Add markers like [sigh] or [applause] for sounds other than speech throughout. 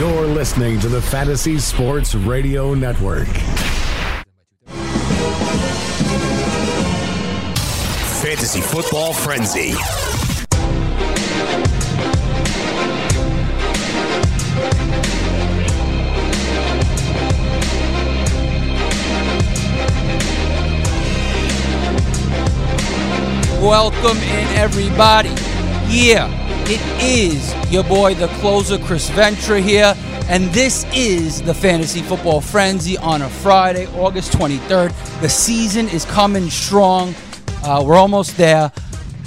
You're listening to the Fantasy Sports Radio Network. Fantasy Football Frenzy. Welcome in, everybody. Yeah, it is your boy, the closer, Chris Ventura here, and this is the Fantasy Football Frenzy on a Friday, August 23rd. The season is coming strong. Uh, we're almost there.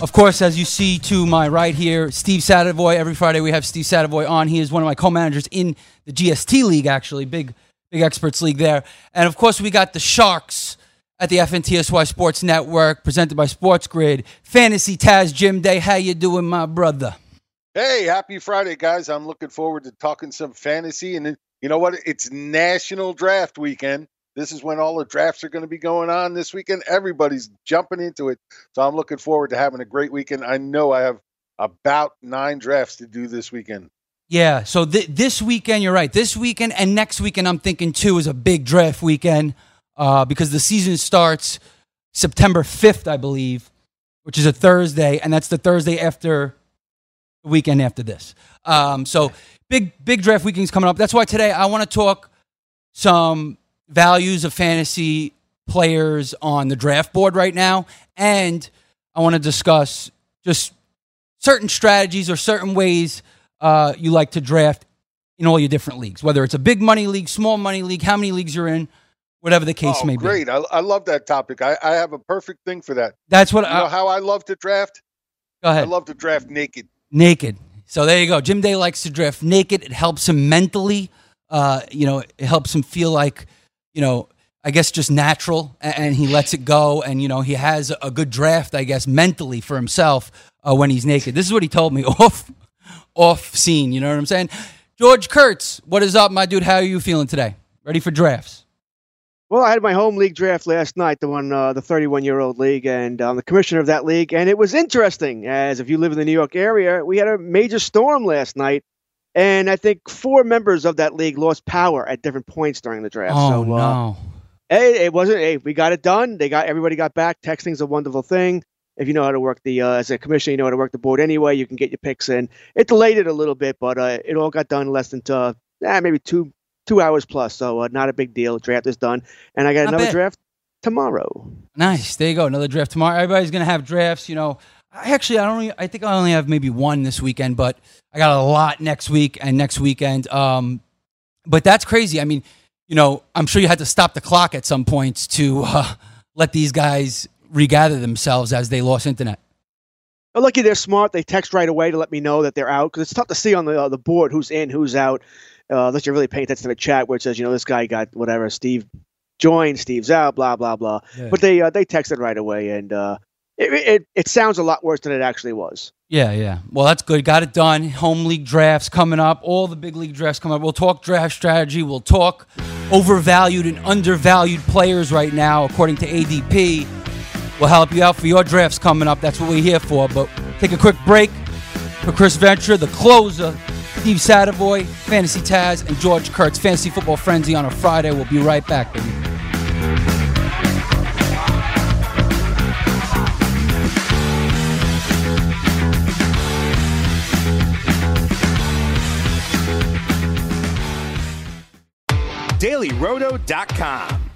Of course, as you see to my right here, Steve Savoy. Every Friday we have Steve Savoy on. He is one of my co-managers in the GST League, actually, big, big experts league there. And of course, we got the Sharks at the FNTSY Sports Network, presented by Sports Grid. Fantasy Taz Jim Day, how you doing, my brother? Hey, happy Friday, guys! I'm looking forward to talking some fantasy, and you know what? It's National Draft Weekend. This is when all the drafts are going to be going on this weekend. Everybody's jumping into it, so I'm looking forward to having a great weekend. I know I have about nine drafts to do this weekend. Yeah, so th- this weekend, you're right. This weekend and next weekend, I'm thinking too, is a big draft weekend uh, because the season starts September 5th, I believe, which is a Thursday, and that's the Thursday after the weekend after this. Um, so big, big draft weekends coming up. That's why today I want to talk some values of fantasy players on the draft board right now, and I want to discuss just certain strategies or certain ways uh, you like to draft in all your different leagues, whether it's a big money league, small money league, how many leagues you're in whatever the case oh, may great. be. Great. I, I love that topic. I, I have a perfect thing for that. That's what You I, know how I love to draft? go ahead. I love to draft naked. Naked. So there you go. Jim Day likes to drift naked. It helps him mentally. Uh, you know, it helps him feel like, you know, I guess just natural, and he lets it go, and you know, he has a good draft, I guess, mentally for himself uh, when he's naked. This is what he told me [laughs] off, off scene. You know what I'm saying? George Kurtz, what is up, my dude? How are you feeling today? Ready for drafts? Well, I had my home league draft last night, the one, uh, the 31 year old league, and I'm the commissioner of that league. And it was interesting, as if you live in the New York area, we had a major storm last night, and I think four members of that league lost power at different points during the draft. Oh so, uh, no! hey, it wasn't. Hey, we got it done. They got everybody got back. Texting's a wonderful thing. If you know how to work the, uh, as a commissioner, you know how to work the board anyway. You can get your picks in. It delayed it a little bit, but uh, it all got done less than uh, eh, maybe two two hours plus. So uh, not a big deal. Draft is done, and I got Not another bad. draft tomorrow. Nice. There you go. Another draft tomorrow. Everybody's gonna have drafts. You know, I actually I don't. I think I only have maybe one this weekend, but I got a lot next week and next weekend. Um, but that's crazy. I mean, you know, I'm sure you had to stop the clock at some points to uh, let these guys regather themselves as they lost internet. Lucky they're smart. They text right away to let me know that they're out because it's tough to see on the uh, the board who's in, who's out. Uh, unless you're really paying attention to the chat where it says, you know, this guy got whatever, Steve joined, Steve's out, blah blah blah. Yeah. But they uh, they texted right away, and uh, it, it it sounds a lot worse than it actually was. Yeah, yeah. Well, that's good. Got it done. Home league drafts coming up. All the big league drafts coming up. We'll talk draft strategy. We'll talk overvalued and undervalued players right now, according to ADP. We'll help you out for your drafts coming up. That's what we're here for. But take a quick break for Chris Ventura, the closer, Steve Savoy, Fantasy Taz, and George Kurtz. Fantasy Football Frenzy on a Friday. We'll be right back, baby. DailyRoto.com.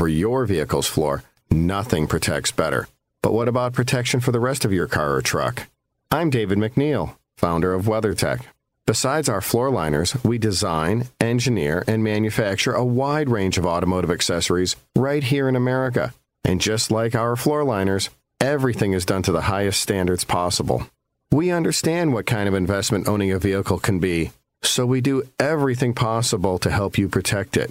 for your vehicle's floor, nothing protects better. But what about protection for the rest of your car or truck? I'm David McNeil, founder of WeatherTech. Besides our floor liners, we design, engineer, and manufacture a wide range of automotive accessories right here in America. And just like our floor liners, everything is done to the highest standards possible. We understand what kind of investment owning a vehicle can be, so we do everything possible to help you protect it.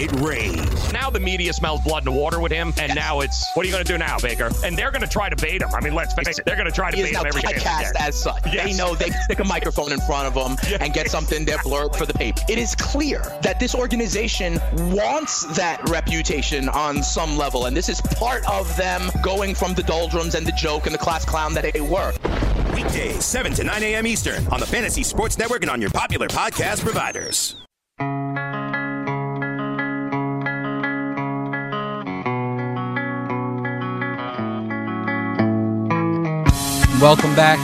Make it rain. Now the media smells blood in the water with him, and now it's what are you going to do now, Baker? And they're going to try to bait him. I mean, let's face it, they're going to try to He bait is him now every chance they typecast get. as such. They know they can stick a microphone in front of them [laughs] and get something there blurb for the paper. It is clear that this organization wants that reputation on some level, and this is part of them going from the doldrums and the joke and the class clown that they were. Weekdays, 7 to 9 a.m. Eastern on the Fantasy Sports Network and on your popular podcast providers. Welcome back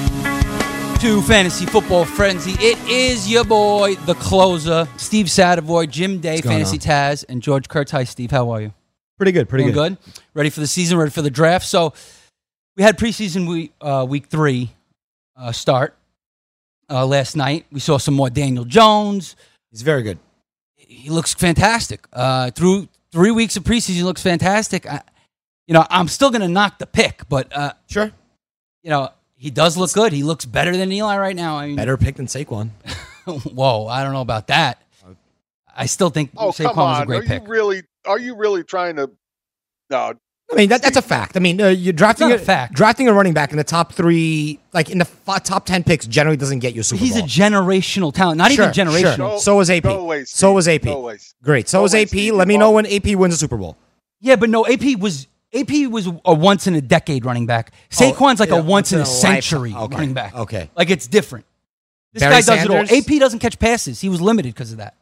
to Fantasy Football Frenzy. It is your boy, the closer, Steve Savoy, Jim Day, Fantasy Taz, and George Kurtz. Steve, how are you? Pretty good, pretty good. good. Ready for the season? Ready for the draft? So we had preseason week, uh, week three uh, start uh, last night. We saw some more Daniel Jones. He's very good. He looks fantastic. Uh, through three weeks of preseason, he looks fantastic. I, you know, I'm still going to knock the pick, but uh, Sure. you know, he does look good. He looks better than Eli right now. I mean, Better pick than Saquon. [laughs] Whoa, I don't know about that. I still think Oh, Saquon come was a on. great Are pick. you really are you really trying to No, I mean, that, that's a fact. I mean, uh, you're drafting not a fact. Drafting a running back in the top three, like in the f- top ten picks, generally doesn't get you a Super He's a generational talent. Not Sure, even sure. generational. Go- so was AP. away, so Steve. was AP. Great. So Go was AP. Steve. Let me know when AP wins a Super Bowl. Yeah, but no, AP was AP was a once in a decade running back. Saquon's like Oh, yeah, a once in a a century okay, running back. okay. Like it's different. This Barry guy does Sanders? it all. AP doesn't catch passes. He was limited because of that.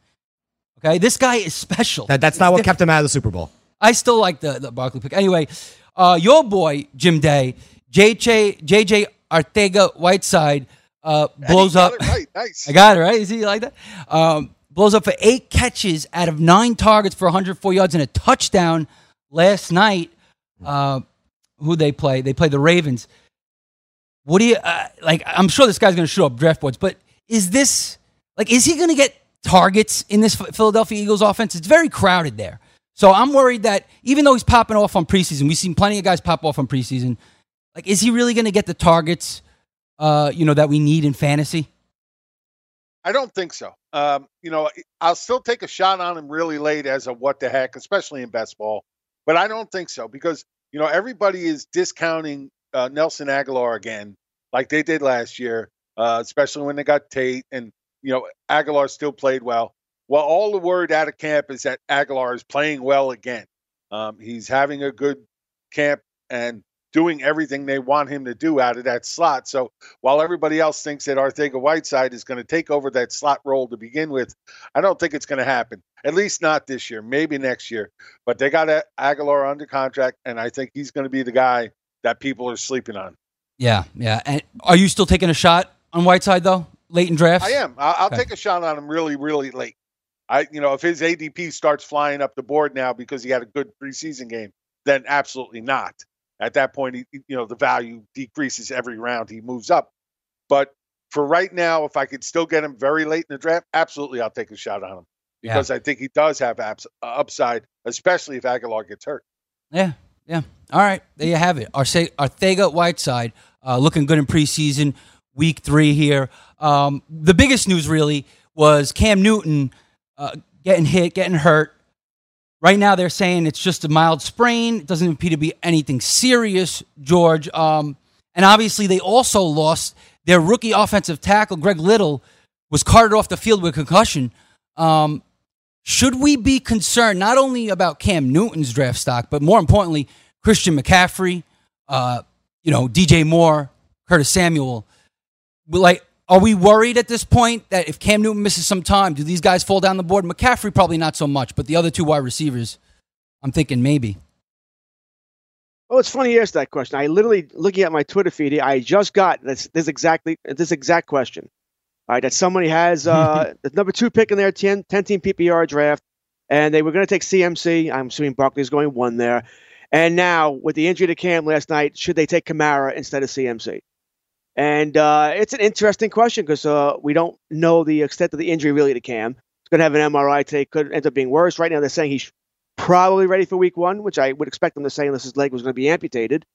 Okay, this guy is special. That, that's not what kept him out of the Super Bowl. I still like the, the Barkley pick. Anyway, uh, your boy, Jim Day, JJ, JJ Arcega Whiteside, uh, blows up. right. Nice. [laughs] I got it, right? Is he like that? Um, blows up for eight catches out of nine targets for 104 yards and a touchdown last night. Uh, who they play? They play the Ravens. What do you uh, like? I'm sure this guy's going to show up draft boards, but is this like? Is he going to get targets in this Philadelphia Eagles offense? It's very crowded there, so I'm worried that even though he's popping off on preseason, we've seen plenty of guys pop off on preseason. Like, is he really going to get the targets? Uh, you know that we need in fantasy. I don't think so. Um, you know, I'll still take a shot on him really late as a what the heck, especially in best ball. But I don't think so because you know everybody is discounting uh, Nelson Agholor again. like they did last year, uh, especially when they got Tate and you know Agholor still played well. Well, all the word out of camp is that Agholor is playing well again. Um, he's having a good camp and doing everything they want him to do out of that slot. So while everybody else thinks that Arcega Whiteside is going to take over that slot role to begin with, I don't think it's going to happen. At least not this year, maybe next year. But they got Agholor under contract, and I think he's going to be the guy that people are sleeping on. Yeah, yeah. And are you still taking a shot on Whiteside though, late in drafts? I am. I'll, I'll Okay. take a shot on him really, really late. I, you know, if his ADP starts flying up the board now because he had a good preseason game, then absolutely not. At that point, he, you know, the value decreases every round he moves up. But for right now, if I could still get him very late in the draft, absolutely, I'll take a shot on him Yeah. because I think he does have abs- uh, upside, especially if Agholor gets hurt. Yeah, yeah. All right, there you have it. Arce- Arcega Whiteside uh, looking good in preseason, week three here. Um, the biggest news really was Cam Newton uh, getting hit, getting hurt. Right now, they're saying it's just a mild sprain. It doesn't appear to be anything serious, George. Um, and obviously, they also lost their rookie offensive tackle, Greg Little, was carted off the field with concussion. Um, should we be concerned not only about Cam Newton's draft stock, but more importantly, Christian McCaffrey, uh, you know, DJ Moore, Curtis Samuel? Like, are we worried at this point that if Cam Newton misses some time, do these guys fall down the board? McCaffrey probably not so much, but the other two wide receivers, I'm thinking maybe. Oh, it's funny you asked that question. I literally looking at my Twitter feed. I just got this, this exactly this exact question. All right, that somebody has uh, [laughs] the number two pick in their 10, 10 team PPR draft, and they were going to take CMC. I'm assuming Barkley's going one there. And now with the injury to Cam last night, should they take Kamara instead of CMC? And uh, it's an interesting question because uh, we don't know the extent of the injury really to Cam. He's going to have an MRI today. Could end up being worse. Right now, they're saying he's probably ready for Week One, which I would expect them to say unless his leg was going to be amputated.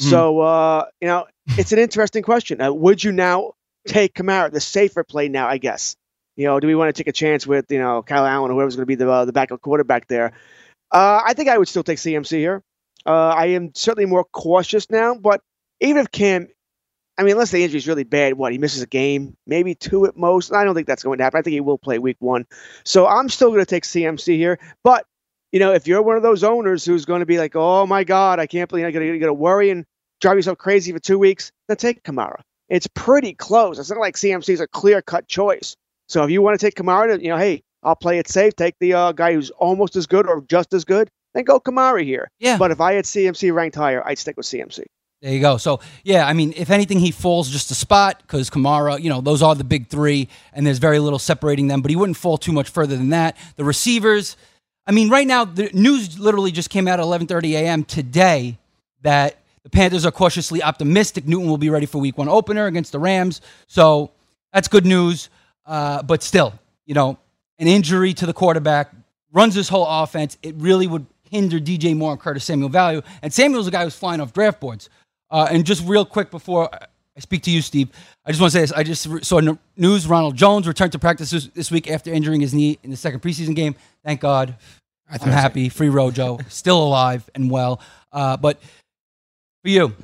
So uh, you know, it's an interesting question. Uh, would you now take Kamara, the safer play now? I guess. You know, do we want to take a chance with you know Kyle Allen or whoever's going to be the uh, the backup quarterback there? Uh, I think I would still take CMC here. Uh, I am certainly more cautious now, but even if Cam, I mean, unless the injury is really bad, what he misses a game, maybe two at most. I don't think that's going to happen. I think he will play Week One, so I'm still going to take CMC here. But you know, if you're one of those owners who's going to be like, "Oh my God, I can't believe I'm going to worry and drive yourself crazy for two weeks," then take Kamara. It's pretty close. It's not like CMC is a clear cut choice. So if you want to take Kamara, you know, hey, I'll play it safe. Take the uh, guy who's almost as good or just as good, then go Kamara here. Yeah. But if I had CMC ranked higher, I'd stick with CMC. There you go. So yeah, I mean, if anything, he falls just a spot because Kamara, you know, those are the big three, and there's very little separating them. But he wouldn't fall too much further than that. The receivers, I mean, right now the news literally just came out at 11:30 a.m. today that the Panthers are cautiously optimistic Newton will be ready for Week One opener against the Rams. So that's good news. Uh, but still, you know, an injury to the quarterback runs this whole offense. It really would hinder DJ Moore and Curtis Samuel value. And Samuel's a guy who's flying off draft boards. Uh, and just real quick before I speak to you, Steve, I just want to say this. I just re- saw news Ronald Jones returned to practice this, this week after injuring his knee in the second preseason game. Thank God. I'm happy. Free Rojo. [laughs] Still alive and well. Uh, but for you,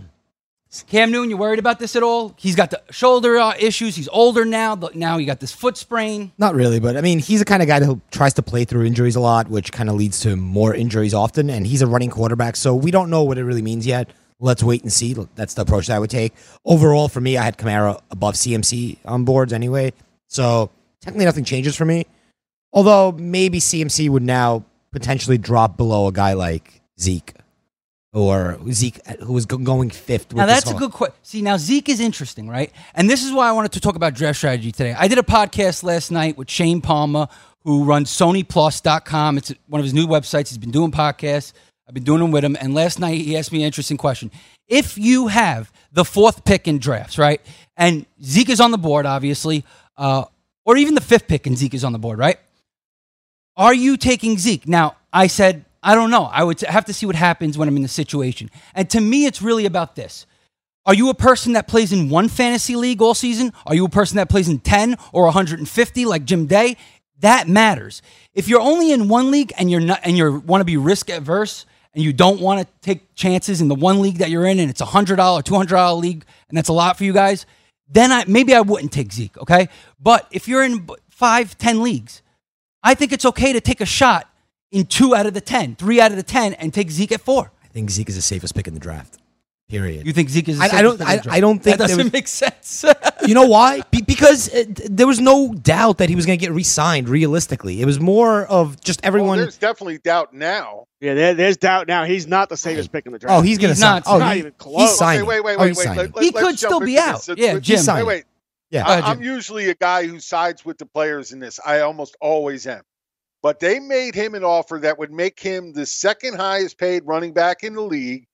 Cam Newton, you worried about this at all? He's got the shoulder uh, issues. He's older now. but Now he got this foot sprain. Not really, but I mean, he's the kind of guy who tries to play through injuries a lot, which kind of leads to more injuries often. And he's a running quarterback, so we don't know what it really means yet. Let's wait and see. That's the approach that I would take. Overall, for me, I had Kamara above CMC on boards anyway, so technically nothing changes for me. Although maybe CMC would now potentially drop below a guy like Zeke or Zeke, uh, who was going fifth. With Now that's a good question. See, now Zeke is interesting, right? And this is why I wanted to talk about draft strategy today. I did a podcast last night with Shane Palmer, who runs SonyPlus.com. It's one of his new websites. He's been doing podcasts. I've been doing them with him. And last night he asked me an interesting question. If you have the fourth pick in drafts, right, and Zeke is on the board, obviously, uh, or even the fifth pick and Zeke is on the board, right? Are you taking Zeke? Now, I said, I don't know. I would have to see what happens when I'm in the situation. And to me, it's really about this. Are you a person that plays in one fantasy league all season? Are you a person that plays in 10 or 150 like Jim Day? That matters. If you're only in one league and you're not and you want to be risk averse and you don't want to take chances in the one league that you're in, and it's a hundred dollar, two hundred dollar league, and that's a lot for you guys, then I maybe I wouldn't take Zeke. Okay, but if you're in five, ten leagues, I think it's okay to take a shot in two out of the ten, three out of the ten, and take Zeke at four. I think Zeke is the safest pick in the draft. Period. You think Zeke is? the I, I don't. I. I don't think that there doesn't was- make sense. you know why? [laughs] Be- because uh, there was no doubt that he was going to get re-signed. Realistically, it was more of just Well, everyone. there's definitely doubt now. Yeah, there, there's doubt now. He's not the safest pick in the draft. oh, he's going to sign. not- Oh, not he- even close. He's Okay, signing. wait, wait, oh, wait, he's wait. signing. Let, He could still be out. Yeah, Jim. signing. Wait, wait. Yeah. I, ahead, I'm usually a guy who sides with the players in this. I almost always am. But they made him an offer that would make him the second highest paid running back in the league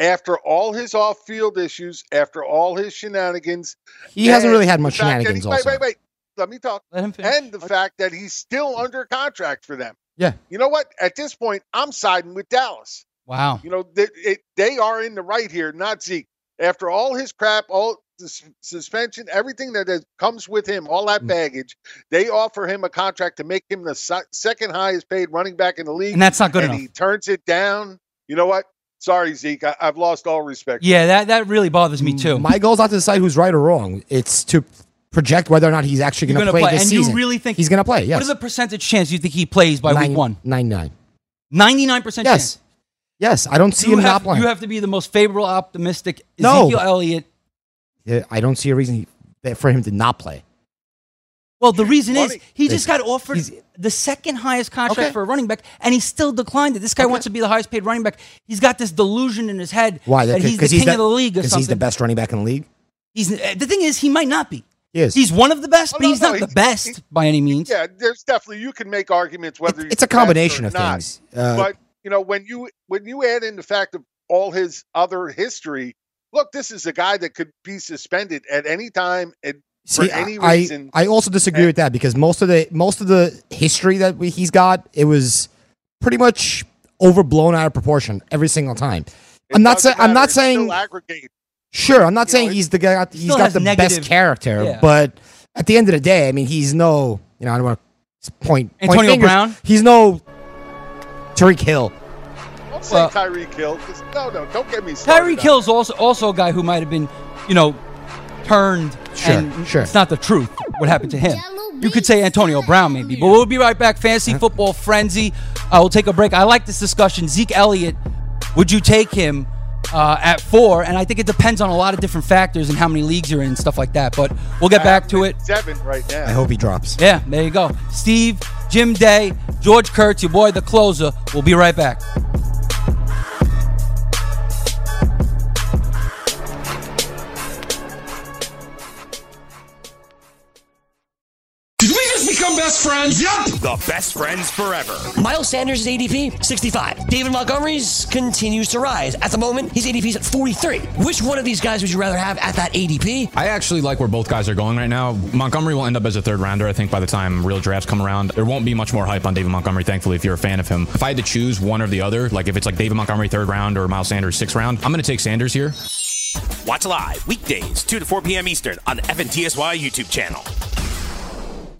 after all his off field issues, after all his shenanigans. He hasn't really had much shenanigans. he- Also, Wait, wait, wait. Let me talk. Let him finish. And the fact that he's still under contract for them. Yeah. You know what? At this point, I'm siding with Dallas. Wow. You know, they, it, they are in the right here, not Zeke. After all his crap, all the s- suspension, everything that comes with him, all Mm. that baggage, they offer him a contract to make him the se- second highest paid running back in the league. And that's not good and enough. he turns it down. You know what? Sorry, Zeke. I, I've lost all respect. Yeah, that that really bothers me too. my goal is not to decide who's right or wrong. It's to project whether or not he's actually going to play, play, this and season. you really think he's going to play? Yes. What is the percentage chance you think he plays by Nine- week one? Nine nine. Ninety nine percent. Chance? Yes. Yes. I don't see You him have, not playing. you have to be the most favorable, optimistic. No. Ezekiel Elliott. Yeah, I don't see a reason for him to not play. Well, the reason is he just got offered the second highest contract Okay. for a running back, and he still declined it. This guy wants to be the highest paid running back. He's got this delusion in his head Why? that he's the Because king the, of the league or Because something. he's the best running back in the league. He's uh, the thing is he might not be. He is. He's one of the best, Oh, but no, he's no, not the he- best he- by any means. Yeah, there's definitely you can make arguments whether he's it's a the best combination or of not. things. Uh, but you know when you when you add in the fact of all his other history, look, this is a guy that could be suspended at any time and for See, any I, reason. I also disagree with that because most of the most of the history that we, he's got, it was pretty much overblown out of proportion every single time. I'm not doesn't saying I'm not saying aggregate. sure. I'm not You saying know, he's the guy. He's still got the negative- best character, Yeah. but at the end of the day, I mean, he's no. You know, I don't want to point. point Antonio fingers. Brown? He's no Tyreek Hill. Don't say Well- Tyreek Hill. 'cause- No, no, don't get me started. Tyreek on Hill's also also a guy who might have been, you know, turned. Sure, and sure. It's not the truth. What happened to him? You could say Antonio Brown maybe, but we'll be right back. Fantasy football frenzy. Uh, we'll take a break. I like this discussion. Zeke Elliott, would you take him uh, at four? And I think it depends on a lot of different factors and how many leagues you're in, and stuff like that. But we'll get I back to it. Seven right now. I hope he drops. Yeah, there you go. Steve, Jim Day, George Kurtz, your boy, the closer. We'll be right back. Best friends? Yup. The best friends forever. Miles Sanders' ADP, 65. David Montgomery's continues to rise. At the moment, his ADP is at 43. Which one of these guys would you rather have at that ADP? I actually like where both guys are going right now. Montgomery will end up as a third rounder, I think, by the time real drafts come around. There won't be much more hype on David Montgomery, thankfully, if you're a fan of him. If I had to choose one or the other, like if it's like David Montgomery third round or Miles Sanders sixth round, I'm going to take Sanders here. Watch live weekdays, 2 to 4 p.m. Eastern on the FNTSY YouTube channel.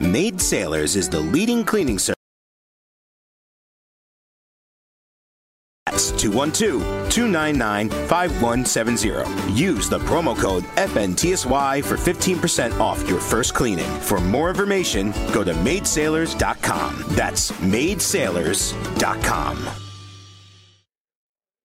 Maid Sailors is the leading cleaning service. 212 299 5170. Use the promo code FNTSY for 15% off your first cleaning. For more information, go to maidsailors.com. That's maidsailors.com.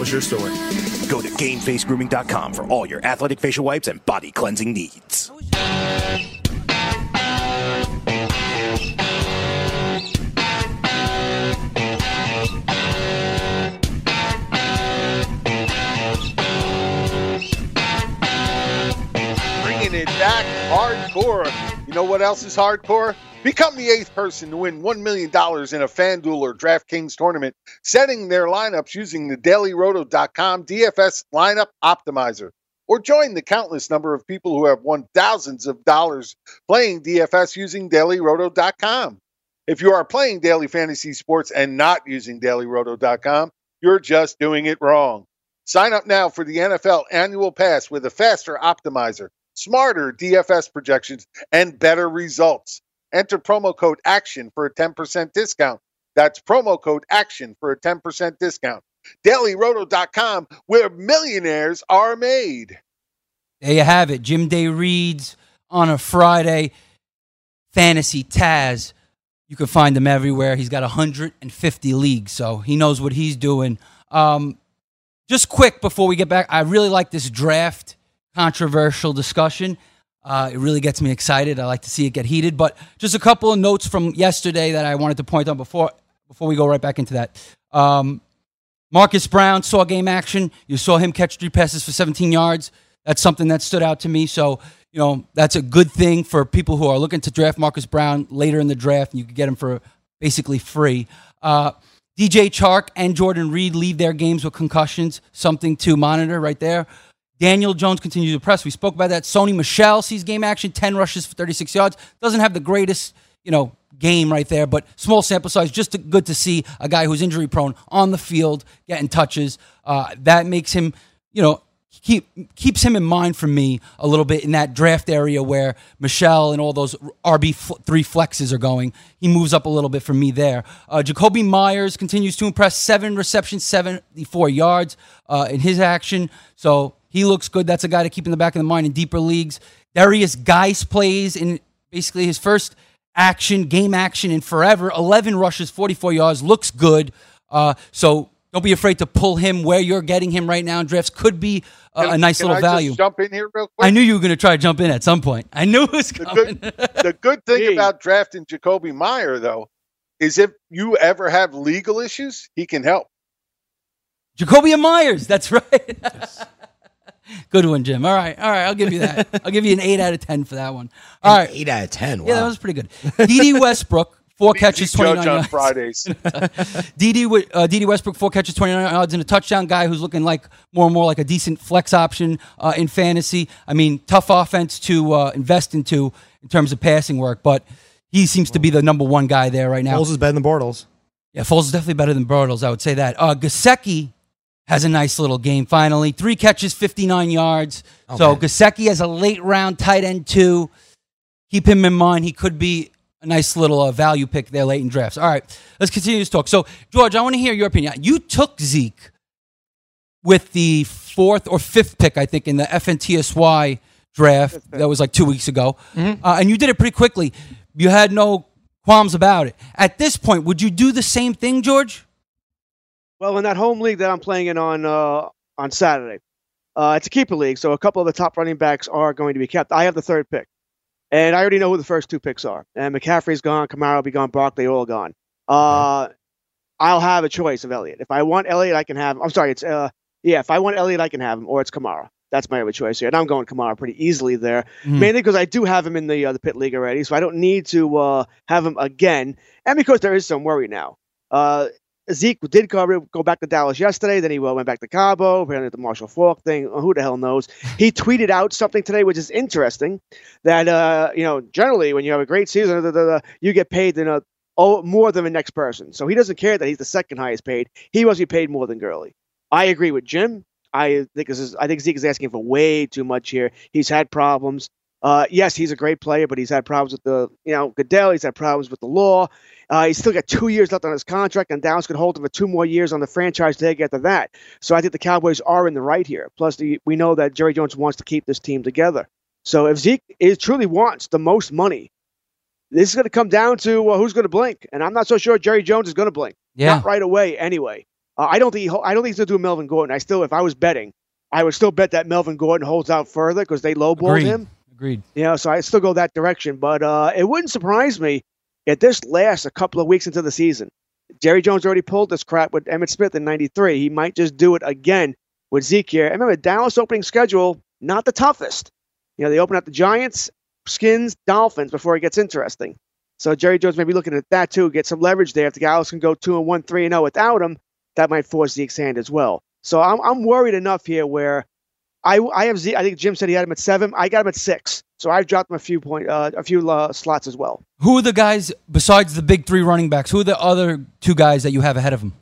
What's your story? Go to GameFaceGrooming.com for all your athletic facial wipes and body cleansing needs. Bringing it back hardcore. You know what else is hardcore? Become the eighth person to win $1 million in a FanDuel or DraftKings tournament, setting their lineups using the dailyroto.com DFS lineup optimizer. Or join the countless number of people who have won thousands of dollars playing DFS using dailyroto.com. If you are playing daily fantasy sports and not using dailyroto.com, you're just doing it wrong. Sign up now for the NFL annual pass with a faster optimizer, smarter DFS projections, and better results. Enter promo code ACTION for a 10% discount. That's promo code ACTION for a 10% discount. DailyRoto.com, where millionaires are made. There you have it. Jim Day reads on a Friday. Fantasy Taz. You can find him everywhere. He's got 150 leagues, so he knows what he's doing. Um, just quick before we get back, I really like this draft controversial discussion. Uh, it really gets me excited. I like to see it get heated. But just a couple of notes from yesterday that I wanted to point on before before we go right back into that. Um, Marquise Brown saw game action. You saw him catch three passes for 17 yards. That's something that stood out to me. So, you know, that's a good thing for people who are looking to draft Marquise Brown later in the draft, you can get him for basically free. Uh, DJ Chark and Jordan Reed leave their games with concussions, something to monitor right there. Daniel Jones continues to press. We spoke about that. Sony Michel sees game action, 10 rushes for 36 yards. Doesn't have the greatest, you know, game right there, but small sample size. Just to, good to see a guy who's injury prone on the field getting touches. Uh, that makes him, you know, keep keeps him in mind for me a little bit in that draft area where Michelle and all those RB three flexes are going. He moves up a little bit for me there. Uh, Jakobi Meyers continues to impress. Seven receptions, seventy four yards uh, in his action. So he looks good. That's a guy to keep in the back of the mind in deeper leagues. Darius Guice plays in basically his first action, game action in forever. 11 rushes, 44 yards. Looks good. Uh, so don't be afraid to pull him where you're getting him right now in drafts. Could be a, a nice Can little I just value. jump in here real quick. I knew you were going to try to jump in at some point. I knew it was the good, the good [laughs] thing about drafting Jacoby Meyer, though, is if you ever have legal issues, he can help. Jacoby Myers. That's right. [laughs] Good one, Jim. All right, all right. I'll give you that. [laughs] I'll give you an eight out of ten for that one. All right, eight out of ten. Yeah, that was pretty good. Dede Westbrook, four catches, twenty nine Judge on yards. Fridays. [laughs] D.D. Wi- uh, Dede Westbrook, four catches, 29 yards, and a touchdown guy who's looking like more and more like a decent flex option uh, in fantasy. I mean, tough offense to uh, invest into in terms of passing work, but he seems to be the number one guy there right now. Foles is better than Bortles. Yeah, Foles is definitely better than Bortles. I would say that. Uh, Gesicki has a nice little game finally. Three catches, 59 yards. Oh, so man. Gesicki has a late round tight end too. Keep him in mind. He could be a nice little uh, value pick there late in drafts. All right, let's continue this talk. So, George, I want to hear your opinion. You took Zeke with the fourth or fifth pick, I think, in the FNTSY draft. That was like two weeks ago. Uh, and you did it pretty quickly. You had no qualms about it. At this point, would you do the same thing, George? Well, in that home league that I'm playing in on uh, on Saturday, Uh, it's a keeper league, so a couple of the top running backs are going to be kept. I have the third pick, and I already know who the first two picks are. And McCaffrey's gone, Kamara will be gone, Barkley all gone. Uh, I'll have a choice of Elliott. If I want Elliott, I can have. Him. I'm sorry, it's uh, yeah. If I want Elliott, I can have him, or it's Kamara. That's my other choice here, and I'm going Kamara pretty easily there, Mhm. mainly because I do have him in the uh, the pit league already, so I don't need to uh, have him again, and because there is some worry now. Uh, Zeke did go, go back to Dallas yesterday. Then he went back to Cabo. Apparently, the Marshall Faulk thing. uh, Who the hell knows? He tweeted out something today, which is interesting. That uh, you know, generally, when you have a great season, da, da, da, you get paid you know, oh, more than the next person. So he doesn't care that he's the second highest paid. He must be paid more than Gurley. I agree with Jim. I think this is. I think Zeke is asking for way too much here. He's had problems. Uh, yes, he's a great player, but he's had problems with the, you know, Goodell. He's had problems with the law. Uh, he's still got two years left on his contract, and Dallas could hold him for two more years on the franchise tag after that. So I think the Cowboys are in the right here. Plus, the, we know that Jerry Jones wants to keep this team together. So if Zeke is truly wants the most money, this is going to come down to uh, who's going to blink, and I'm not so sure Jerry Jones is going to blink. Yeah. Not right away, anyway. Uh, I don't think he, I don't think he's going to do Melvin Gordon. I still, if I was betting, I would still bet that Melvin Gordon holds out further because they lowballed Agreed. him. Agreed. You know, so I still go that direction. But uh, it wouldn't surprise me if this lasts a couple of weeks into the season. Jerry Jones already pulled this crap with Emmitt Smith in '93. He might just do it again with Zeke here. And remember, Dallas opening schedule not the toughest. You know, they open up the Giants, Skins, Dolphins before it gets interesting. So Jerry Jones may be looking at that too, get some leverage there. If the Dallas can go two and one, three and zero without him, that might force Zeke's hand as well. So I'm I'm worried enough here where I I have Zeke. I think Jim said he had him at seven. I got him at six. So I've dropped him a few point uh, a few uh, slots as well. Who are the guys besides the big three running backs? Who are the other two guys that you have ahead of him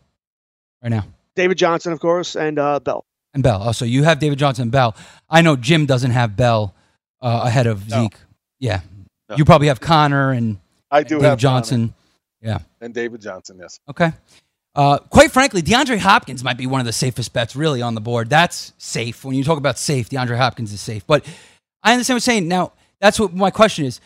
right now? David Johnson, of course, and uh, Bell. And Bell. Oh, so you have David Johnson and Bell. I know Jim doesn't have Bell uh, ahead of Zeke. Yeah. You probably have Conner and I do David have Johnson. Yeah. and David Johnson. Yes. Okay. Uh, quite frankly, DeAndre Hopkins might be one of the safest bets really on the board. That's safe. When you talk about safe, DeAndre Hopkins is safe. But I understand what you're saying. Now, that's what my question is.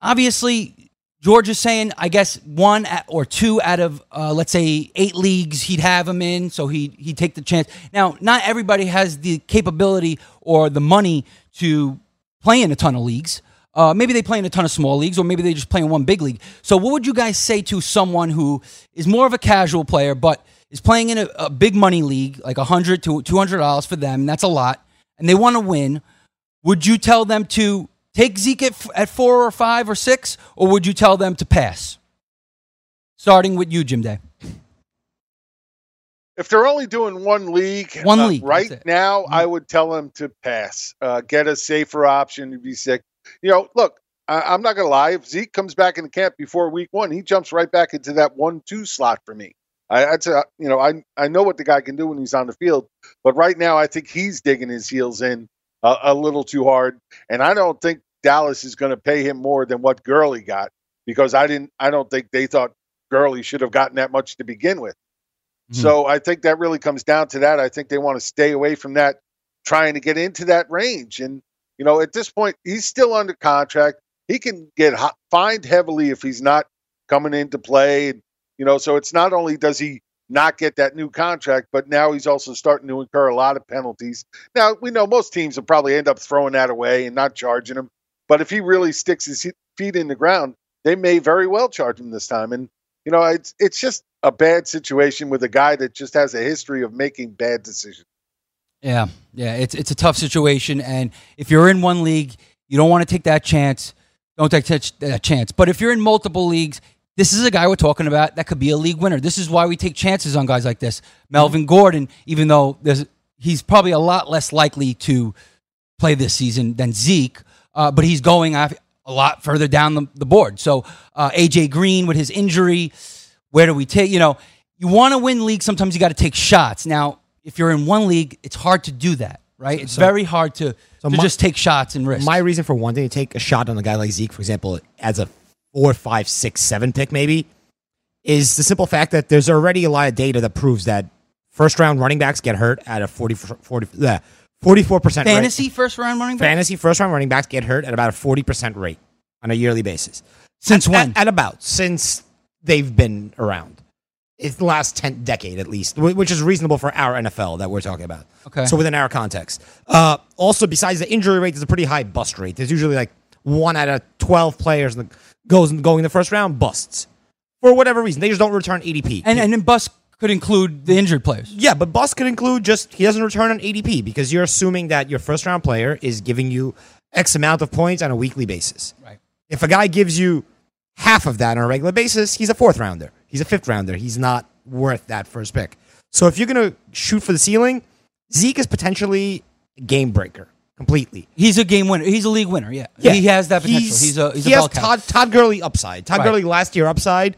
Obviously, George is saying, I guess, one or two out of, uh, let's say, eight leagues he'd have him in, so he, he'd take the chance. Now, not everybody has the capability or the money to play in a ton of leagues. Uh, maybe they play in a ton of small leagues, or maybe they just play in one big league. So, what would you guys say to someone who is more of a casual player, but is playing in a, a big money league, like a hundred to two hundred dollars for them, and that's a lot, and they want to win? Would you tell them to take Zeke at, f- at four or five or six, or would you tell them to pass? Starting with you, Jim Day. If they're only doing one league, One uh, league, right that's it. now, I would tell them to pass. Uh, get a safer option to be sick. You know, look, I, I'm not going to lie. If Zeke comes back into camp before week one, he jumps right back into that one-two slot for me. I, I'd say, you know, I I know what the guy can do when he's on the field, but right now, I think he's digging his heels in a, a little too hard, and I don't think Dallas is going to pay him more than what Gurley got because I didn't. I don't think they thought Gurley should have gotten that much to begin with. Hmm. So I think that really comes down to that. I think they want to stay away from that, trying to get into that range. And you know, at this point, he's still under contract. He can get fined heavily if he's not coming into play. And you know, so it's not only does he not get that new contract, but now he's also starting to incur a lot of penalties. Now we know most teams will probably end up throwing that away and not charging him. But if he really sticks his feet in the ground, they may very well charge him this time. And you know, it's it's just a bad situation with a guy that just has a history of making bad decisions. Yeah, yeah, it's it's a tough situation, and if you're in one league, you don't want to take that chance. Don't take that chance. But if you're in multiple leagues, this is a guy we're talking about that could be a league winner. This is why we take chances on guys like this. Melvin Gordon, even though he's probably a lot less likely to play this season than Zeke, uh, but he's going a lot further down the, the board. So uh, AJ Green with his injury, where do we take? You know, you want to win leagues. Sometimes you got to take shots. Now, if you're in one league, it's hard to do that, right? It's so- very hard to, So to my- just take shots and risk. My reason for wanting to take a shot on a guy like Zeke, for example, as a four, five, six, seven pick, maybe, is the simple fact that there's already a lot of data that proves that first round running backs get hurt at a 40, 40, uh, yeah, 44% rate. Fantasy first round running back. Fantasy first round running backs get hurt at about a 40% rate on a yearly basis. Since when? At, at about, since they've been around. It's the last 10 decade at least, which is reasonable for our NFL that we're talking about. Okay. So within our context. Uh, also, besides the injury rate, there's a pretty high bust rate. There's usually like one out of 12 players that goes going in the first round busts for whatever reason. They just don't return ADP. And and then bust could include the injured players. Yeah, but bust could include just he doesn't return on ADP because you're assuming that your first round player is giving you X amount of points on a weekly basis. Right. If a guy gives you half of that on a regular basis, he's a fourth rounder. He's a fifth rounder. He's not worth that first pick. So if you're going to shoot for the ceiling, Zeke is potentially a game breaker completely. He's a game winner. He's a league winner. Yeah, Yeah. he has that potential. He's, a he's he a has bell cow. Todd, Todd Gurley upside. Todd Right. Gurley last year upside.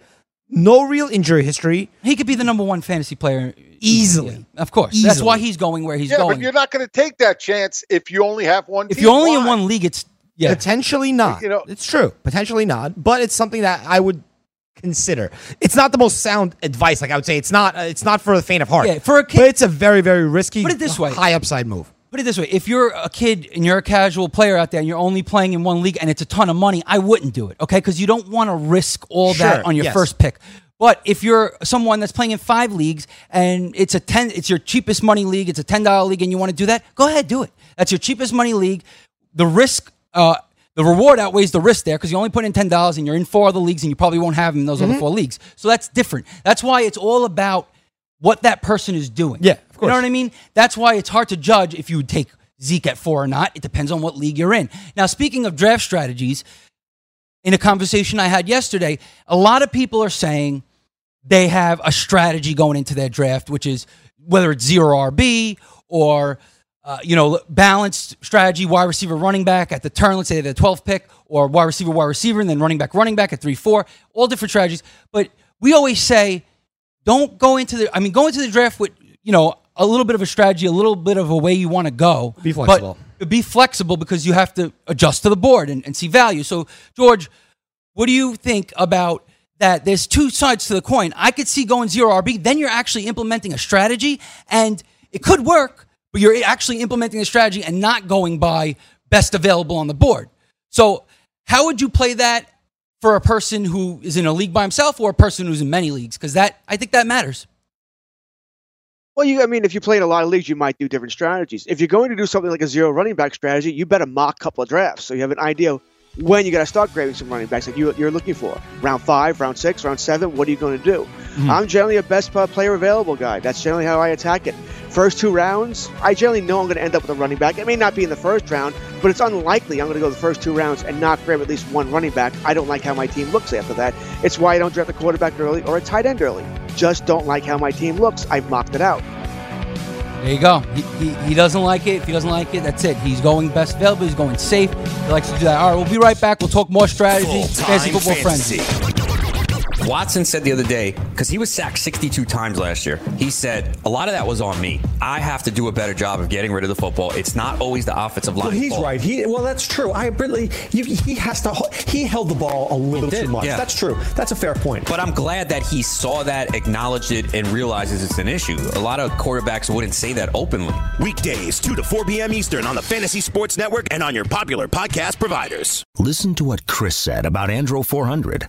No real injury history. He could be the number one fantasy player Easily. Yeah, of course, that's why he's going where he's yeah, going. but you're not going to take that chance if you only have one. if team. you're only in one league, it's yeah. Potentially not. You know- it's true. Potentially not. But it's something that I would consider. It's not the most sound advice. Like I would say, it's not. Uh, it's not for the faint of heart. Yeah, for a kid- but it's a very, very risky. Put it this way. high upside move. Put it this way: if you're a kid and you're a casual player out there and you're only playing in one league and it's a ton of money, I wouldn't do it. Okay, because you don't want to risk all that on your yes. first pick. But if you're someone that's playing in five leagues and it's a ten, it's your cheapest money league, it's a ten dollar league, and you want to do that, go ahead, do it. That's your cheapest money league. The risk, uh, the reward outweighs the risk there because you only put in ten dollars and you're in four other leagues and you probably won't have them in those Mm-hmm. other four leagues. So that's different. That's why it's all about what that person is doing. Yeah, of course. You know what I mean? That's why it's hard to judge if you would take Zeke at four or not. It depends on what league you're in. Now, speaking of draft strategies, in a conversation I had yesterday, a lot of people are saying they have a strategy going into their draft, which is whether it's zero RB or uh, you know balanced strategy, wide receiver, running back at the turn. Let's say the 12th pick, or wide receiver, wide receiver, and then running back, running back at three, four. All different strategies. But we always say, don't go into the. I mean, go into the draft with you know a little bit of a strategy, a little bit of a way you want to go. Be flexible. But be flexible because you have to adjust to the board and, and see value. So, George, what do you think about that? There's two sides to the coin. I could see going zero RB, then you're actually implementing a strategy, and it could work, but you're actually implementing a strategy and not going by best available on the board. So, how would you play that for a person who is in a league by himself or a person who's in many leagues? Because that I think that matters. Well, you, I mean, if you play in a lot of leagues, you might do different strategies. If you're going to do something like a zero running back strategy, you better mock a couple of drafts so you have an idea when you got to start grabbing some running backs like you, you're looking for. Round five, round six, round seven, what are you going to do? Hmm. I'm generally a best player available guy. That's generally how I attack it. First two rounds, I generally know I'm going to end up with a running back. It may not be in the first round, but it's unlikely I'm going to go the first two rounds and not grab at least one running back. I don't like how my team looks after that. It's why I don't draft a quarterback early or a tight end early. Just don't like how my team looks. I've mocked it out. There you go. He, he, he doesn't like it. If he doesn't like it, that's it. He's going best available. He's going safe. He likes to do that. All right, we'll be right back. We'll talk more strategy. Fantasy football friends. Watson said the other day, because he was sacked 62 times last year, he said, a lot of that was on me. I have to do a better job of getting rid of the football. It's not always the offensive line. Well, he's right. He well, that's true. I really, you, he has to. He held the ball a little too much. yeah. That's true. That's a fair point. But I'm glad that he saw that, acknowledged it, and realizes it's an issue. A lot of quarterbacks wouldn't say that openly. Weekdays, 2 to 4 p.m. Eastern on the Fantasy Sports Network and on your popular podcast providers. Listen to what Chris said about Andro 400.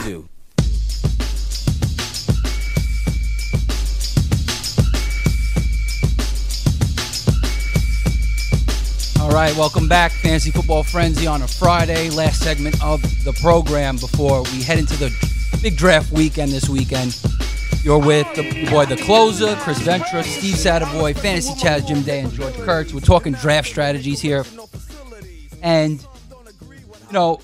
All right, welcome back, Fantasy Football Frenzy on a Friday, last segment of the program before we head into the big draft weekend this weekend. You're with the boy, the closer, Chris Ventura, Steve Savoy, Fantasy Chaz, Jim Day, and George Kurtz. We're talking draft strategies here. And, you know,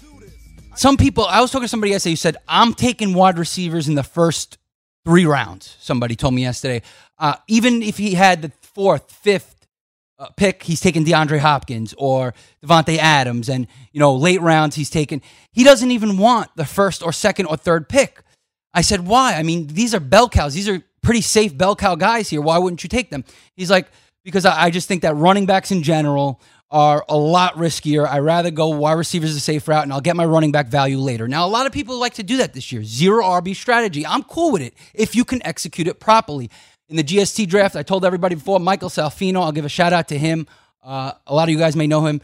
some people, I was talking to somebody yesterday who said, I'm taking wide receivers in the first three rounds. Somebody told me yesterday. Uh, even if he had the fourth, fifth, uh, pick, he's taking DeAndre Hopkins or Davante Adams, and you know late rounds he's taken. He doesn't even want the first or second or third pick. I said, why? I mean, these are bell cows. These are pretty safe bell cow guys here. Why wouldn't you take them? He's like, because I, I just think that running backs in general are a lot riskier. I rather go wide receivers a safe route, and I'll get my running back value later. Now, a lot of people like to do that this year. Zero RB strategy. I'm cool with it if you can execute it properly in the GST draft. I told everybody before, Michael Salfino, I'll give a shout out to him. Uh, a lot of you guys may know him.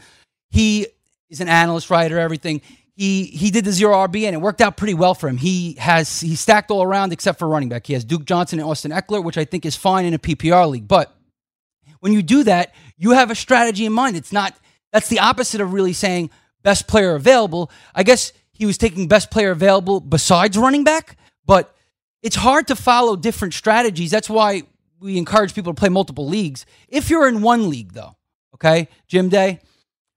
He is an analyst writer, everything. He he did the zero RB and it worked out pretty well for him. He has he stacked all around except for running back. He has Duke Johnson and Austin Ekeler, which I think is fine in a PPR league. But when you do that, you have a strategy in mind. It's not that's the opposite of really saying best player available. I guess he was taking best player available besides running back, but it's hard to follow different strategies. That's why we encourage people to play multiple leagues. If you're in one league, though, okay, Jim Day,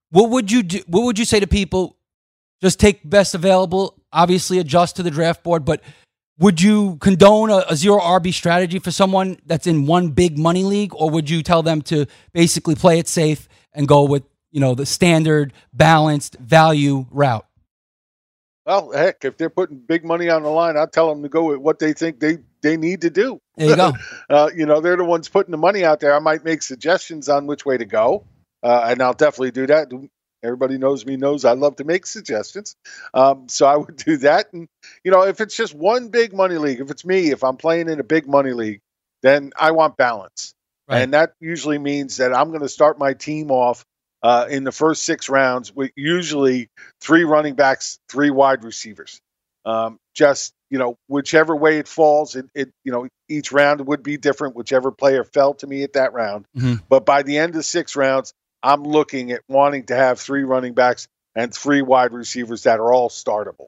what would you do? What would you say to people? Just take best available. Obviously, adjust to the draft board, but would you condone a, a zero RB strategy for someone that's in one big money league, or would you tell them to basically play it safe and go with you know the standard balanced value route? Well, heck, if they're putting big money on the line, I'll tell them to go with what they think they, they need to do. There you go. [laughs] uh, you know, they're the ones putting the money out there. I might make suggestions on which way to go, uh, and I'll definitely do that. Everybody knows me knows I love to make suggestions, um, so I would [laughs] do that. And you know, if it's just one big money league, if it's me, if I'm playing in a big money league, then I want balance, Right. and that usually means that I'm going to start my team off uh, in the first six rounds with usually three running backs, three wide receivers. Um, just you know, whichever way it falls, it, it you know each round would be different. Whichever player fell to me at that round, Mhm. but by the end of six rounds, I'm looking at wanting to have three running backs and three wide receivers that are all startable.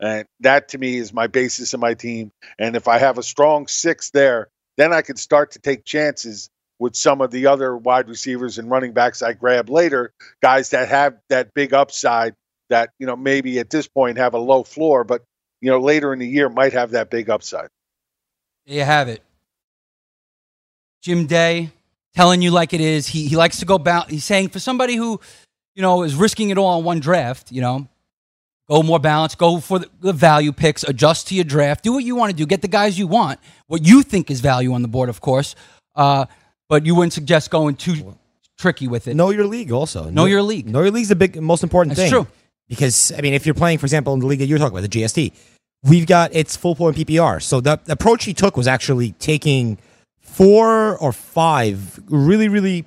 And that to me is my basis of my team. And if I have a strong six there, then I can start to take chances with some of the other wide receivers and running backs I grab later, guys that have that big upside that, you know, maybe at this point have a low floor, but, you know, later in the year might have that big upside. There you have it. Jim Day telling you like it is. He he likes to go bound. He's saying for somebody who, you know, is risking it all on one draft, you know, go more balanced, go for the, the value picks, adjust to your draft, do what you want to do, get the guys you want, what you think is value on the board, of course. Uh, but you wouldn't suggest going too tricky with it. Know your league also. Know your league. Know your league's the big, most important That's thing. true. Because I mean, if you're playing, for example, in the league that you're talking about, the GST, we've got it's full point PPR. So the approach he took was actually taking four or five really, really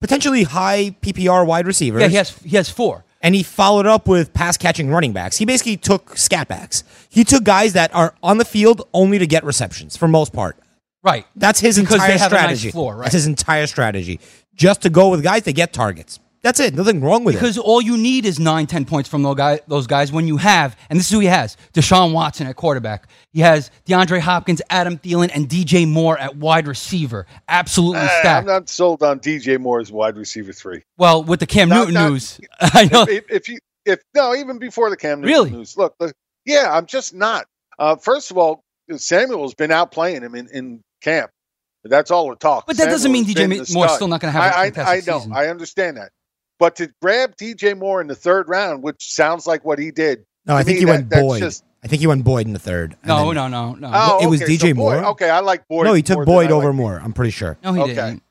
potentially high PPR wide receivers. Yeah, he has he has four. and he followed up with pass catching running backs. He basically took scat backs. He took guys that are on the field only to get receptions for most part. Right. That's his Because entire a nice strategy. floor, right. That's his entire strategy. Just to go with guys that get targets. That's it. Nothing wrong with it. Because all you need is nine, ten points from those guys, those guys when you have, and this is who he has Deshaun Watson at quarterback. He has DeAndre Hopkins, Adam Thielen, and DJ Moore at wide receiver. Absolutely stacked. I'm not sold on DJ Moore as wide receiver three. Well, with the Cam Not- Newton not- news, [laughs] I know. If, if, if you if no, even before the Cam Newton Really? news. Look, look, yeah, I'm just not. Uh, first of all, Samuel's been out playing him in, in camp. That's all the talk. But that doesn't mean DJ been the Moore's stud. still not gonna have a I, I, fantastic I know. season. I understand that. But to grab DJ Moore in the third round, which sounds like what he did. no, I think me, he that- went that's Boyd. just- I think he went Boyd in the third. and No, then- no, no, no. Oh, it was okay, DJ so Boyd- Moore. Okay, I like Boyd. no, he took Boyd over like- Moore. I'm pretty sure. No, he Okay. didn't.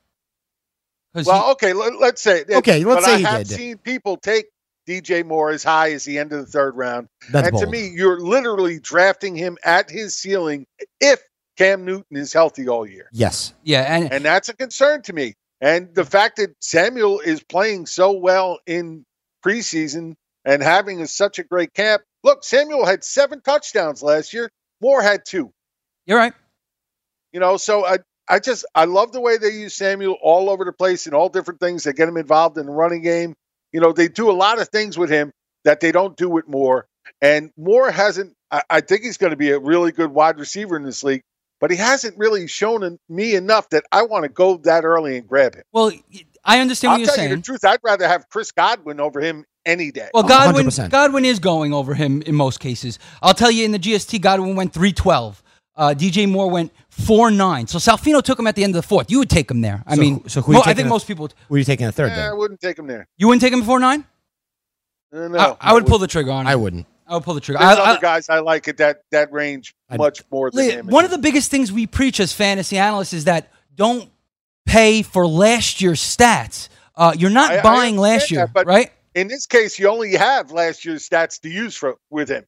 'Cause Well, he- okay, let, us say it. Okay, let's but say I he have did. seen people take DJ Moore as high as the end of the third round. That's and to me, you're literally drafting him at his ceiling if Cam Newton is healthy all year. Yes. yeah, and And that's a concern to me. And the fact that Samuel is playing so well in preseason and having a, such a great camp. Look, Samuel had seven touchdowns last year. Moore had two. you're right. You know, so I I just I love the way they use Samuel all over the place in all different things. They get him involved in the running game. You know, they do a lot of things with him that they don't do with Moore. And Moore hasn't. I, I think he's going to be a really good wide receiver in this league, but he hasn't really shown me enough that I want to go that early and grab him. Well, I understand I'll what tell you're you saying. the truth. I'd rather have Chris Godwin over him any day. Well, Godwin, 100%. Godwin is going over him in most cases. I'll tell you, in the GST, Godwin went three twelve. Uh, DJ Moore went four nine. So Salfino took him at the end of the fourth. You would take him there. I So- mean, so who mo- I think a- most people. Would. Who are you taking in the third Eh, I wouldn't take him there. You wouldn't take him before nine? Uh, no, I, I would pull the trigger on it. I wouldn't. I would pull the trigger. There's I- I- other guys I like at that that range I'd- much more than him. one of the biggest things we preach as fantasy analysts is that don't pay for last year's stats. Uh, you're not I- I buying last year, that, but right? In this case, you only have last year's stats to use for with him.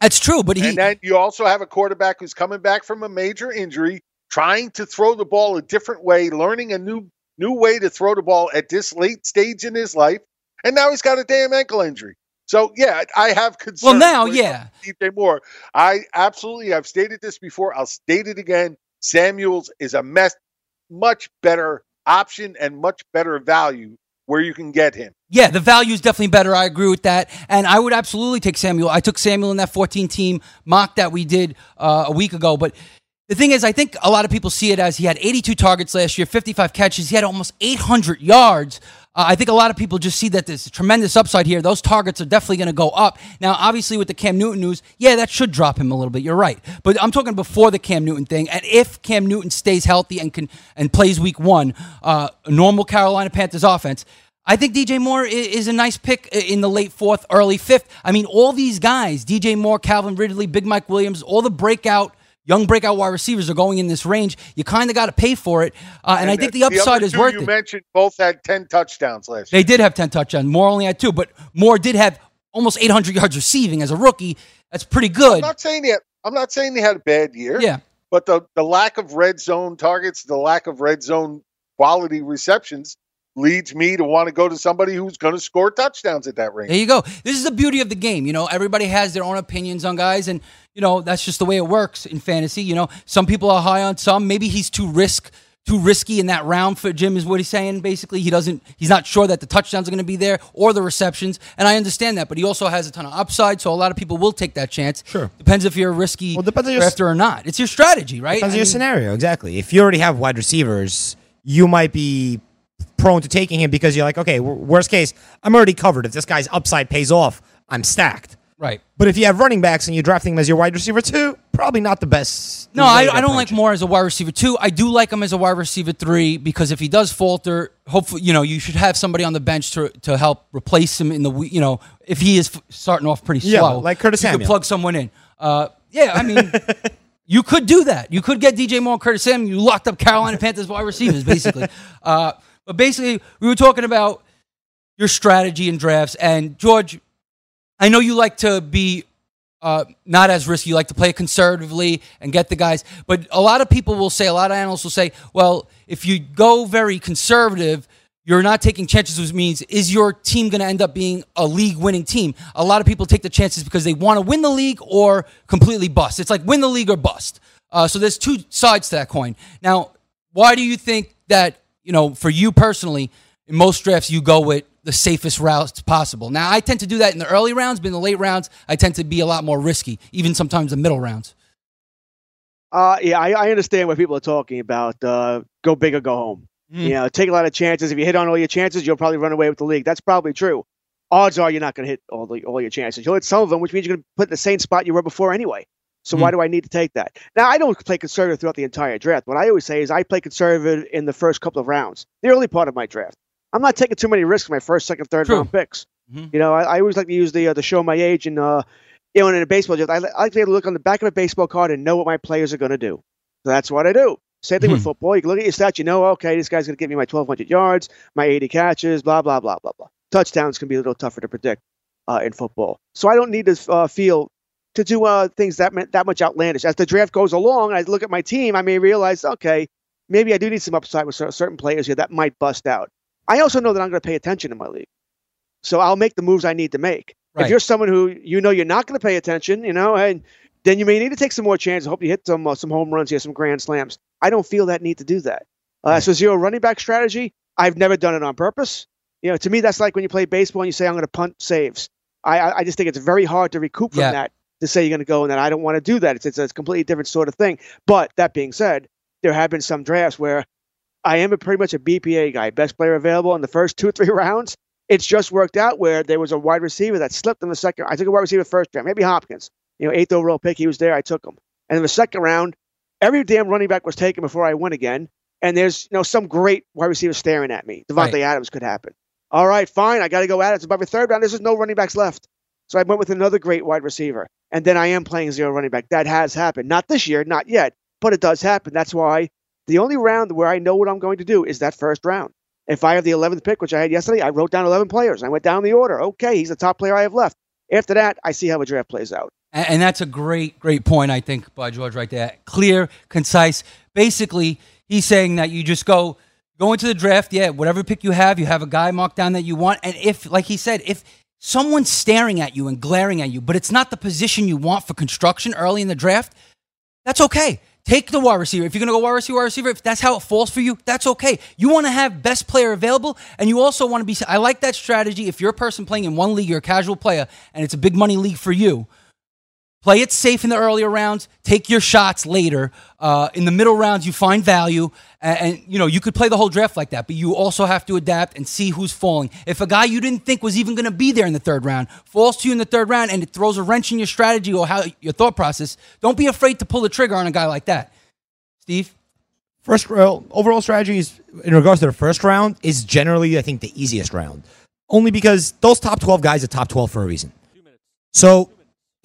That's true, but he and then you also have a quarterback who's coming back from a major injury, trying to throw the ball a different way, learning a new new way to throw the ball at this late stage in his life, and now he's got a damn ankle injury. So yeah, I have concerns. Well, now, yeah. DJ Moore. I absolutely, I've stated this before. I'll state it again. Samuels is a mess, much better option and much better value where you can get him. Yeah, the value is definitely better. I agree with that, and I would absolutely take Samuel. I took Samuel in that 14 team mock that we did uh, a week ago. But the thing is, I think a lot of people see it as he had 82 targets last year, 55 catches, he had almost 800 yards. Uh, I think a lot of people just see that there's tremendous upside here. Those targets are definitely going to go up. Now, obviously, with the Cam Newton news, yeah, that should drop him a little bit. You're right, but I'm talking before the Cam Newton thing. And if Cam Newton stays healthy and can and plays Week One, uh, normal Carolina Panthers offense. I think DJ Moore is a nice pick in the late fourth, early fifth. I mean, all these guys, DJ Moore, Calvin Ridley, Big Mike Williams, all the breakout, young breakout wide receivers are going in this range. You kind of got to pay for it. Uh, and, I think the upside is worth you it. mentioned both had 10 touchdowns last year. They did have 10 touchdowns. Moore only had two, but Moore did have almost 800 yards receiving as a rookie. That's pretty good. I'm not saying had, I'm not saying he had a bad year. Yeah. But the, the lack of red zone targets, the lack of red zone quality receptions leads me to want to go to somebody who's going to score touchdowns at that range. There you go. This is the beauty of the game. You know, everybody has their own opinions on guys, and you know that's just the way it works in fantasy. You know, some people are high on some. Maybe he's too risk too risky in that round for Jim is what he's saying. Basically, he doesn't. He's not sure that the touchdowns are going to be there or the receptions, and I understand that. But he also has a ton of upside, so a lot of people will take that chance. Sure. Depends if you're a risky Well, depends on your- drafter or not. It's your strategy, right? Depends I on your scenario, exactly. If you already have wide receivers, you might be prone to taking him because you're like, okay, worst case, I'm already covered. If this guy's upside pays off, I'm stacked. Right. But if you have running backs and you're drafting him as your wide receiver too, probably not the best. No, I, I don't approach like Moore as a wide receiver two. I do like him as a wide receiver three because if he does falter, hopefully, you know, you should have somebody on the bench to to help replace him in the you know if he is starting off pretty Yeah, slow, like Curtis you could Samuel. plug someone in. Uh, yeah, I mean, [laughs] You could do that. You could get DJ Moore and Curtis Samuel. You locked up Carolina Panthers wide receivers, basically. [laughs] uh, but basically, we were talking about your strategy in drafts. And George, I know you like to be uh, not as risky. You like to play conservatively and get the guys. But a lot of people will say, a lot of analysts will say, well, if you go very conservative, you're not taking chances, which means is your team going to end up being a league winning team? A lot of people take the chances because they want to win the league or completely bust. It's like win the league or bust. Uh, so there's two sides to that coin. Now, why do you think that, you know, for you personally, in most drafts, you go with the safest routes possible? Now, I tend to do that in the early rounds, but in the late rounds, I tend to be a lot more risky, even sometimes the middle rounds. Uh, yeah, I, I understand what people are talking about. Uh, go big or go home. Hmm. You know, take a lot of chances. If you hit on all your chances, you'll probably run away with the league. That's probably true. Odds are you're not going to hit all the all your chances. You'll hit some of them, which means you're going to put in the same spot you were before anyway. So why do I need to take that? Now I don't play conservative throughout the entire draft. What I always say is I play conservative in the first couple of rounds, the early part of my draft. I'm not taking too many risks my first, second, third round picks. You know, I, I always like to use the uh, the show my age and uh, you know, in a baseball draft, I, I like to be able to look on the back of a baseball card and know what my players are going to do. So that's what I do. Same thing with football. You can look at your stats, you know, okay, this guy's going to give me my 1,200 yards, my 80 catches, blah, blah, blah, blah, blah. Touchdowns can be a little tougher to predict uh, in football. So I don't need to uh, feel to do uh, things that that much outlandish. As the draft goes along, I look at my team, I may realize, okay, maybe I do need some upside with certain players here that might bust out. I also know that I'm going to pay attention in my league. So I'll make the moves I need to make. Right. If you're someone who you know you're not going to pay attention, you know, and then you may need to take some more chances. Hope you hit some uh, some home runs here, some grand slams. I don't feel that need to do that. Uh, So zero running back strategy. I've never done it on purpose. You know, to me, that's like when you play baseball and you say I'm going to punt saves. I, I I just think it's very hard to recoup from Yeah. that to say you're going to go and that I don't want to do that. It's, it's a completely different sort of thing. But that being said, there have been some drafts where I am a pretty much a BPA guy, best player available in the first two or three [laughs] rounds. It's just worked out where there was a wide receiver that slipped in the second. I took a wide receiver first round, maybe Hopkins. You know, eighth overall pick, he was there. I took him. And in the second round, every damn running back was taken before I went again. And there's you know some great wide receiver staring at me. Davante Right. Adams could happen. All right, fine. I got to go at it. It's above the third round. There's just no running backs left. So I went with another great wide receiver. And then I am playing zero running back. That has happened. Not this year, not yet, but it does happen. That's why the only round where I know what I'm going to do is that first round. If I have the 11th pick, which I had yesterday, I wrote down 11 players. I went down the order. Okay, he's the top player I have left. After that, I see how a draft plays out. And, that's a great, great point, I think, by George right there. Clear, concise. Basically, he's saying that you just go go into the draft, yeah, whatever pick you have, you have a guy marked down that you want. And if, like he said, if someone's staring at you and glaring at you, but it's not the position you want for construction early in the draft, that's okay. Take the wide receiver. If you're going to go wide receiver, wide receiver, if that's how it falls for you, that's okay. You want to have best player available, and you also want to be. I like that strategy. If you're a person playing in one league, you're a casual player, and it's a big money league for you. Play it safe in the earlier rounds. Take your shots later. Uh, in the middle rounds, you find value, and, and you know you could play the whole draft like that. But you also have to adapt and see who's falling. If a guy you didn't think was even going to be there in the third round falls to you in the third round, and it throws a wrench in your strategy or how your thought process, don't be afraid to pull the trigger on a guy like that. Steve, First round overall strategies in regards to the first round is generally I think the easiest round, only because those top twelve guys are top twelve for a reason. So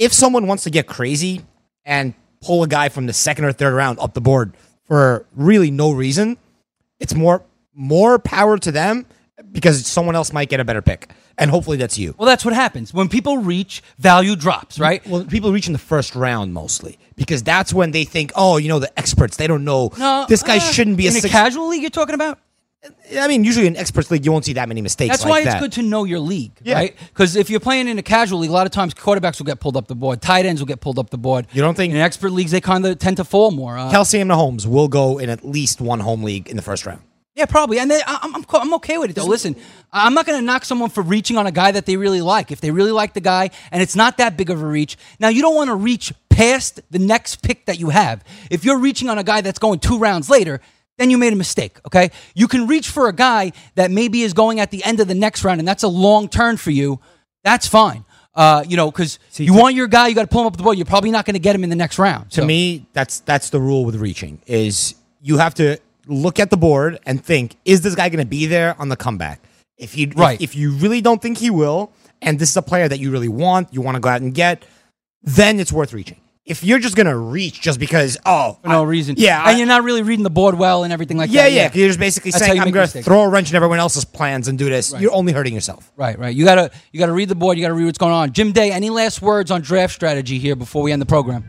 if someone wants to get crazy and pull a guy from the second or third round up the board for really no reason, it's more more power to them because someone else might get a better pick, and hopefully that's you. well, that's what happens when people reach. Value drops, right? Well, people reach in the first round mostly because that's when they think, oh, you know, the experts they don't know No, this guy uh, shouldn't be a in a six- casual league. You're talking about. I mean, usually in experts league, you won't see that many mistakes. That's like why it's that. good to know your league, Yeah. right? Because if you're playing in a casual league, a lot of times quarterbacks will get pulled up the board, tight ends will get pulled up the board. You don't think in expert leagues they kind of tend to fall more? Uh, Kelce and Mahomes will go in at least one home league in the first round. yeah, probably. And then I- I'm, I'm, I'm okay with it though. Listen, I'm not going to knock someone for reaching on a guy that they really like. If they really like the guy and it's not that big of a reach, now you don't want to reach past the next pick that you have. If you're reaching on a guy that's going two rounds later, then you made a mistake, okay? You can reach for a guy that maybe is going at the end of the next round and that's a long turn for you. That's fine. Uh, you know, because you want your guy, you got to pull him up the board. You're probably not going to get him in the next round. To So- me, that's that's the rule with reaching is you have to look at the board and think, is this guy going to be there on the comeback? If you Right. if, if you really don't think he will, and this is a player that you really want, you want to go out and get, then it's worth reaching. If you're just gonna reach just because oh for no I- reason. yeah, and I- you're not really reading the board well and everything like yeah, that. yeah, yeah You're just basically That's saying I'm gonna mistakes. throw a wrench in everyone else's plans and do this. Right. You're only hurting yourself. Right, right. You gotta you gotta read the board. You gotta read what's going on. Jim Day, any last words on draft strategy here before we end the program?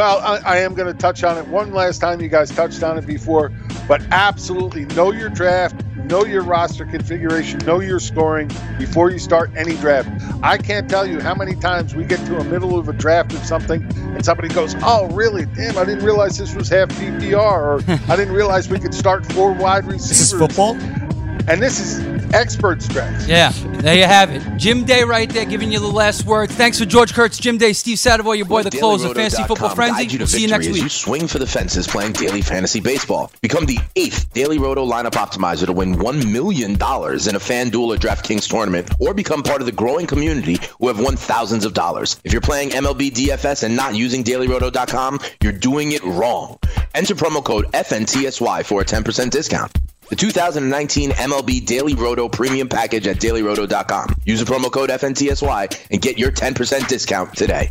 Well, I, I am going to touch on it one last time. You guys touched on it before, but absolutely know your draft, know your roster configuration, know your scoring before you start any draft. I can't tell you how many times we get to a middle of a draft of something and somebody goes, "Oh, really? Damn, I didn't realize this was half PPR, or [laughs] I didn't realize we could start four wide receivers." This is football, and this is expert stretch. Yeah, there you have it. Jim Day right there giving you the last word. Thanks for George Kurtz, Jim Day, Steve Savoy, your boy, the close of Fantasy Football Frenzy. Guide you to We'll see you next victory as week. you swing for the fences playing daily fantasy baseball. Become the eighth Daily Roto lineup optimizer to win $1 million in a FanDuel or DraftKings tournament, or become part of the growing community who have won thousands of dollars. If you're playing MLB DFS and not using dailyroto.com, you're doing it wrong. Enter promo code FNTSY for a 10% discount. The 2019 MLB Daily Roto Premium Package at dailyroto.com. Use the promo code FNTSY and get your 10% discount today.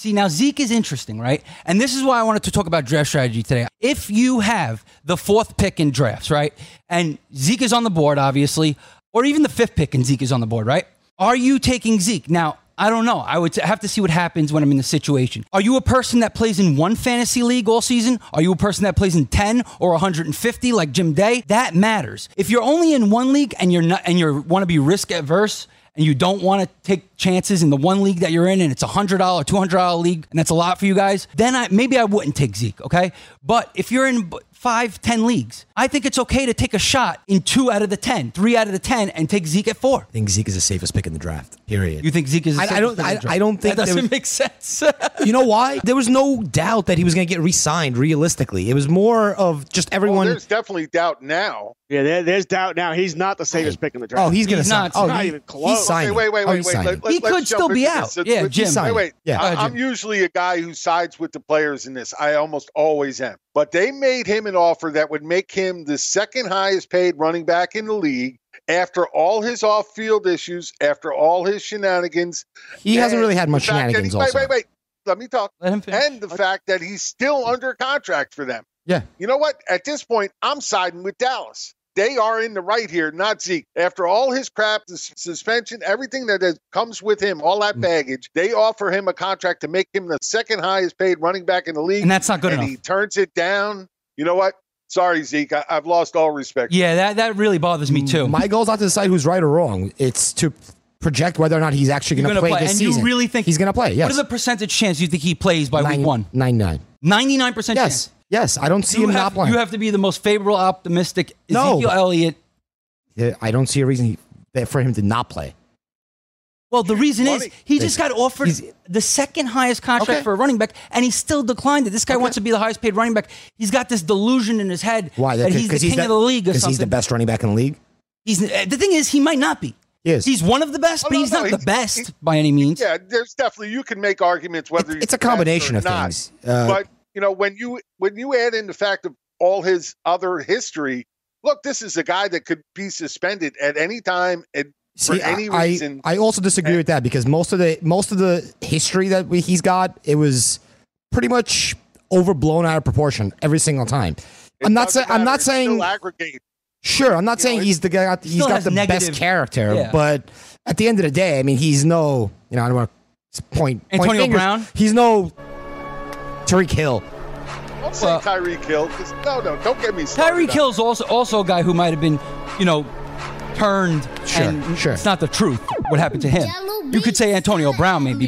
See, now Zeke is interesting, right? And this is why I wanted to talk about draft strategy today. If you have the fourth pick in drafts, right? And Zeke is on the board, obviously, or even the fifth pick and Zeke is on the board, right? Are you taking Zeke? Now, I don't know. I would have to see what happens when I'm in the situation. Are you a person that plays in one fantasy league all season? Are you a person that plays in 10 or 150 like Jim Day? That matters. If you're only in one league and you're not and you want to be risk averse and you don't want to take chances in the one league that you're in and it's a $100, $200 league and that's a lot for you guys, then I, maybe I wouldn't take Zeke, okay? But if you're in b- five, 10 leagues, I think it's okay to take a shot in two out of the 10, three out of the 10 and take Zeke at four. I think Zeke is the safest pick in the draft. Period. You think Zeke is the I, I don't. pick in I, the draft? I don't think That there doesn't was- make sense. [laughs] you know why? There was no doubt that he was going to get re-signed. Realistically, it was more of just everyone. There's definitely doubt now. Yeah, there, there's doubt now. He's not the safest pick in the draft. Oh, he's gonna He's sign. not. Oh, not he- even he's close. signing. Wait, wait, Oh, wait, he's wait. Let, let, He let's could still be out. this. Yeah, Let's- Jim. Wait, wait. Yeah. I, Go ahead, I'm usually a guy who sides with the players in this. I almost always am. But they made him an offer that would make him the second highest paid running back in the league after all his off-field issues, after all his shenanigans. He hasn't really had much the fact that shenanigans he- Wait, also. wait, wait. Let me talk. Let him finish. And the fact that he's still under contract for them. Yeah. You know what? At this point, I'm siding with Dallas. They are in the right here, not Zeke. After all his crap, the suspension, everything that is, comes with him, all Mm. that baggage, they offer him a contract to make him the second highest paid running back in the league. And that's not good and enough. he turns it down. You know what? Sorry, Zeke. I, I've lost all respect. Yeah, that, that really bothers me too. My goal is not to decide who's right or wrong. It's to project whether or not he's actually going to play, play, this and season. you really think he's going to play? Yes. What is the percentage chance you think he plays by Nine- week one? Nine nine. Ninety-nine percent Yes. chance. Yes. I don't see You him have, not playing. you have to be the most favorable, optimistic No. Ezekiel Elliott. Yeah, I don't see a reason he, for him to not play. Well, the reason is he just got offered the second highest contract Okay. for a running back, and he still declined it. This guy wants to be the highest paid running back. He's got this delusion in his head Why? that he's the king the, of the league or Because something. he's the best running back in the league. He's uh, the thing is he might not be. He is. He's one of the best, Oh, but no, he's no, not he's- the best by any means. Yeah, there's definitely you can make arguments whether he's it's a combination of not. things. Uh, but you know when you when you add in the fact of all his other history, look, this is a guy that could be suspended at any time and for any I, reason. I also disagree with that because most of the most of the history that we, he's got, it was pretty much overblown out of proportion every single time. I'm not doesn't saying I'm not saying aggregate. sure. I'm not You saying know, he's the guy. He's got the negative- best character, Yeah. but at the end of the day, I mean, he's no. You know, I don't want to point. point Antonio fingers. Brown? He's no Tyreek Hill. Don't say Well- Tyreek Hill. 'cause- No, no, don't get me started. Tyreek on Hill's also also a guy who might have been, you know, turned. Sure, and sure. It's not the truth. What happened to him? You could say Antonio Brown maybe,